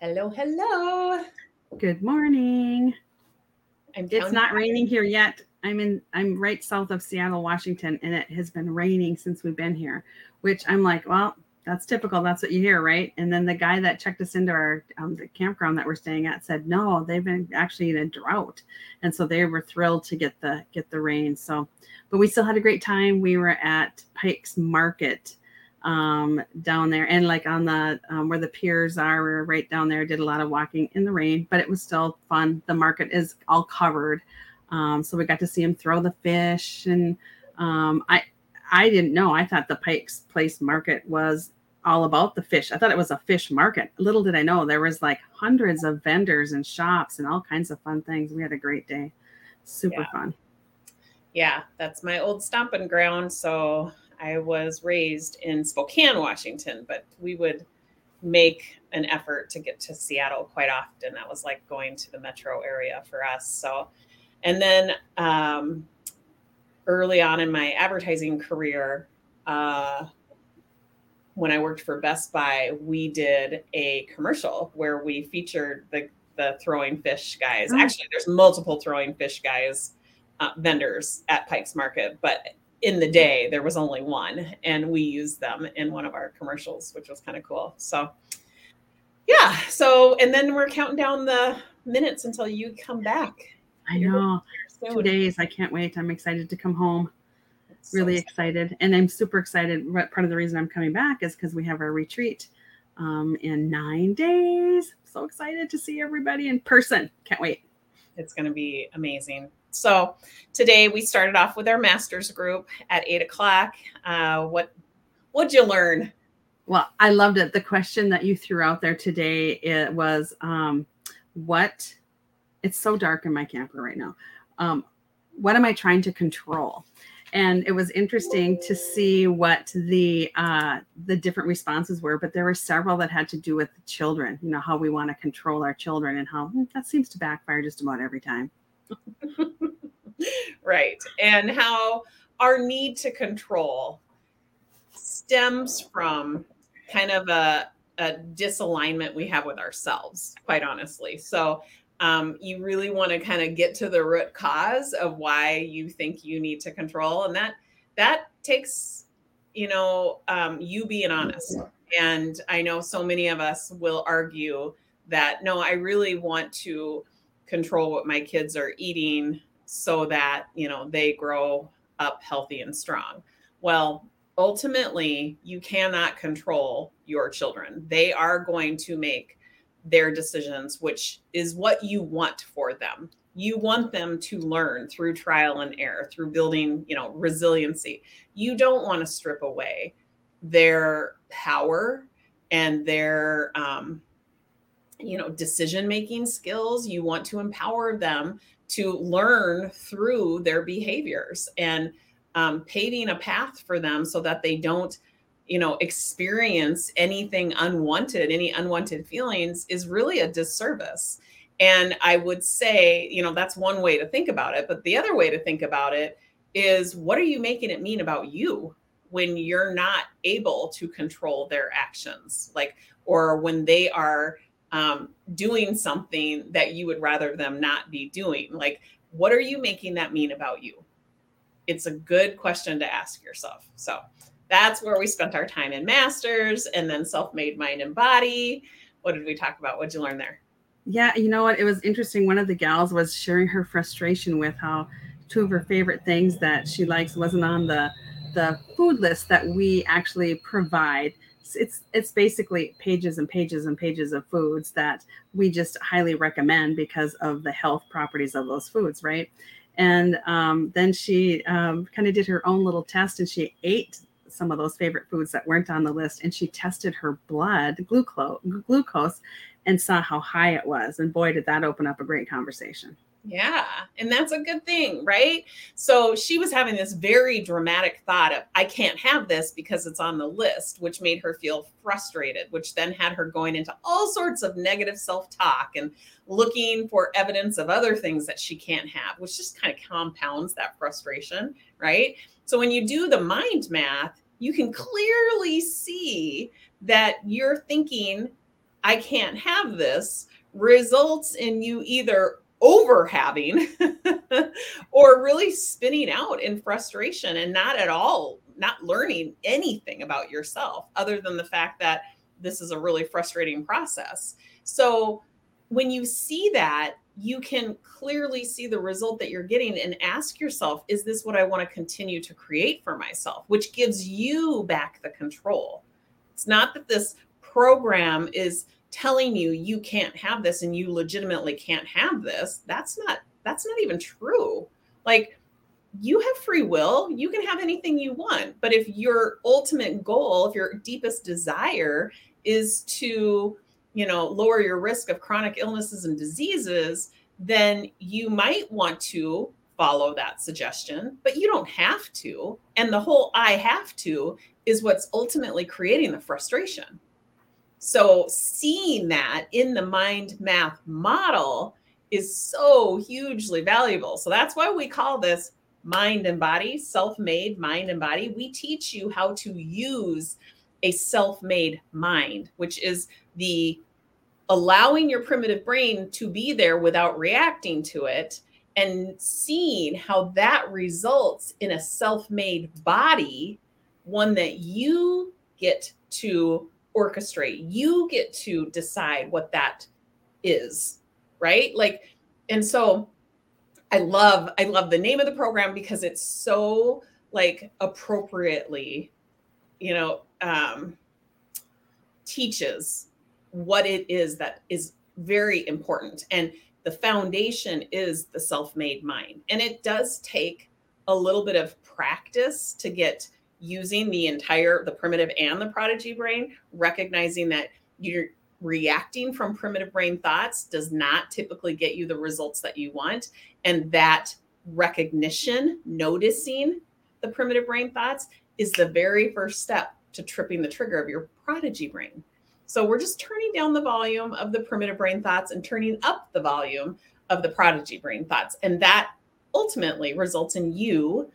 Hello, hello. Good morning. I'm It's not raining here yet. I'm in I'm right south of Seattle, Washington, and it has been raining since we've been here, which I'm like, well, that's typical. That's what you hear, right? And then the guy that checked us into our um, the campground that we're staying at said, no, they've been actually in a drought, and so they were thrilled to get the get the rain. So, but we still had a great time. We were at Pike's Market um down there. And like on the um, where the piers are we were right down there did a lot of walking in the rain but it was still fun. The market is all covered. Um so we got to see him throw the fish and um i i didn't know. I thought the pikes place market was all about the fish. I thought it was a fish market. Little did i know there was like hundreds of vendors and shops and all kinds of fun things. We had a great day. Super Yeah. fun. Yeah, that's my old stomping ground. So I was raised in Spokane, Washington, but we would make an effort to get to Seattle quite often. That was like going to the metro area for us. So, and then um, early on in my advertising career, uh, when I worked for Best Buy, we did a commercial where we featured the the throwing fish guys. Oh. Actually, there's multiple throwing fish guys uh, vendors at Pike's Market, but in the day there was only one, and we used them in one of our commercials, which was kind of cool. So, yeah. So, and then we're counting down the minutes until you come back. i know two days i can't wait i'm excited to come home really excited and i'm super excited part of the reason i'm coming back is because we have our retreat um, in nine days so excited to see everybody in person can't wait it's going to be amazing. So today we started off with our masters group at eight o'clock. Uh, what what'd you learn? well i loved it the question that you threw out there today it was um, what it's so dark in my camper right now um, what am i trying to control and it was interesting to see what the uh, the different responses were but there were several that had to do with children you know how we want to control our children and how hmm, that seems to backfire just about every time right. And how our need to control stems from kind of a, a disalignment we have with ourselves, quite honestly. So um, you really want to kind of get to the root cause of why you think you need to control. And that that takes, you know, um, you being honest. And I know so many of us will argue that no, I really want to control what my kids are eating so that you know they grow up healthy and strong. Well ultimately you cannot control your children. They are going to make their decisions which is what you want for them. You want them to learn through trial and error through building you know resiliency. You don't want to strip away their power and their um, you know decision making skills you want to empower them to learn through their behaviors and um, paving a path for them so that they don't you know experience anything unwanted any unwanted feelings is really a disservice. And i would say you know that's one way to think about it but the other way to think about it is what are you making it mean about you when you're not able to control their actions? Like or when they are um, doing something that you would rather them not be doing. Like, what are you making that mean about you? It's a good question to ask yourself. So that's where we spent our time in masters and then self made mind and body. What did we talk about? What'd you learn there? Yeah, you know what? It was interesting. One of the gals was sharing her frustration with how two of her favorite things that she likes wasn't on the the food list that we actually provide. It's- It's basically pages and pages and pages of foods that we just highly recommend because of the health properties of those foods, right? And um, then she um, kind of did her own little test and she ate some of those favorite foods that weren't on the list and she tested her blood glucose glucose and saw how high it was. And boy, did that open up a great conversation. Yeah. And that's a good thing, right? So she was having this very dramatic thought of, I can't have this because it's on the list, which made her feel frustrated, which then had her going into all sorts of negative self talk and looking for evidence of other things that she can't have, which just kind of compounds that frustration, right? So when you do the mind math, you can clearly see that you're thinking I can't have this results in you either over having or really spinning out in frustration and not at all not learning anything about yourself other than the fact that this is a really frustrating process. So when you see that, you can clearly see the result that you're getting and ask yourself, is this what I want to continue to create for myself? Which gives you back the control. It's not that this program is telling you you can't have this and you legitimately can't have this. That's not that's not even true. Like you have free will. You can have anything you want. But if your ultimate goal, if your deepest desire is to, you know, lower your risk of chronic illnesses and diseases, then you might want to follow that suggestion, but you don't have to. And the whole I have to is what's ultimately creating the frustration. So, seeing that in the mind math model is so hugely valuable. So, that's why we call this mind and body, self made mind and body. We teach you how to use a self made mind, which is the allowing your primitive brain to be there without reacting to it and seeing how that results in a self made body, one that you get to orchestrate. You get to decide what that is, right? Like, and so I love, I love the name of the program because it's so like appropriately, you know, um, teaches what it is that is very important. And the foundation is the self made mind. And it does take a little bit of practice to get using the entire, the primitive and the prodigy brain, recognizing that you're reacting from primitive brain thoughts does not typically get you the results that you want. And that recognition, noticing the primitive brain thoughts is the very first step to tripping the trigger of your prodigy brain. So we're just turning down the volume of the primitive brain thoughts and turning up the volume of the prodigy brain thoughts. And that ultimately results in you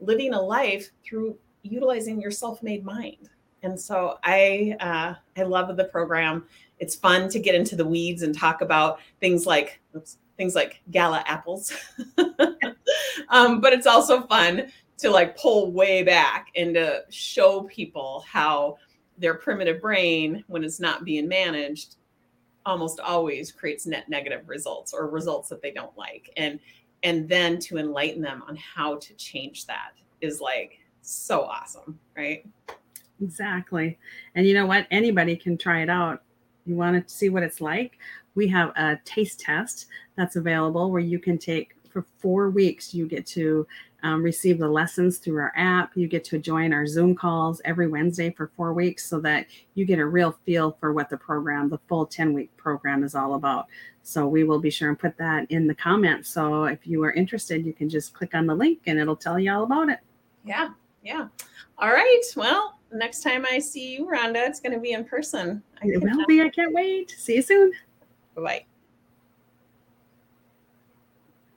living a life through utilizing your self-made mind. And so I uh, I love the program. It's fun to get into the weeds and talk about things like oops, things like gala apples. um, but it's also fun to like pull way back and to show people how their primitive brain, when it's not being managed, almost always creates net negative results or results that they don't like. And and then to enlighten them on how to change that is like so awesome, right? Exactly. And you know what? Anybody can try it out. You want to see what it's like? We have a taste test that's available where you can take for four weeks. You get to um, receive the lessons through our app. You get to join our Zoom calls every Wednesday for four weeks so that you get a real feel for what the program, the full 10 week program, is all about. So we will be sure and put that in the comments. So if you are interested, you can just click on the link and it'll tell you all about it. Yeah. Yeah. All right. Well, next time I see you, Rhonda, it's going to be in person. I it will be. I can't wait. See you soon. Bye bye.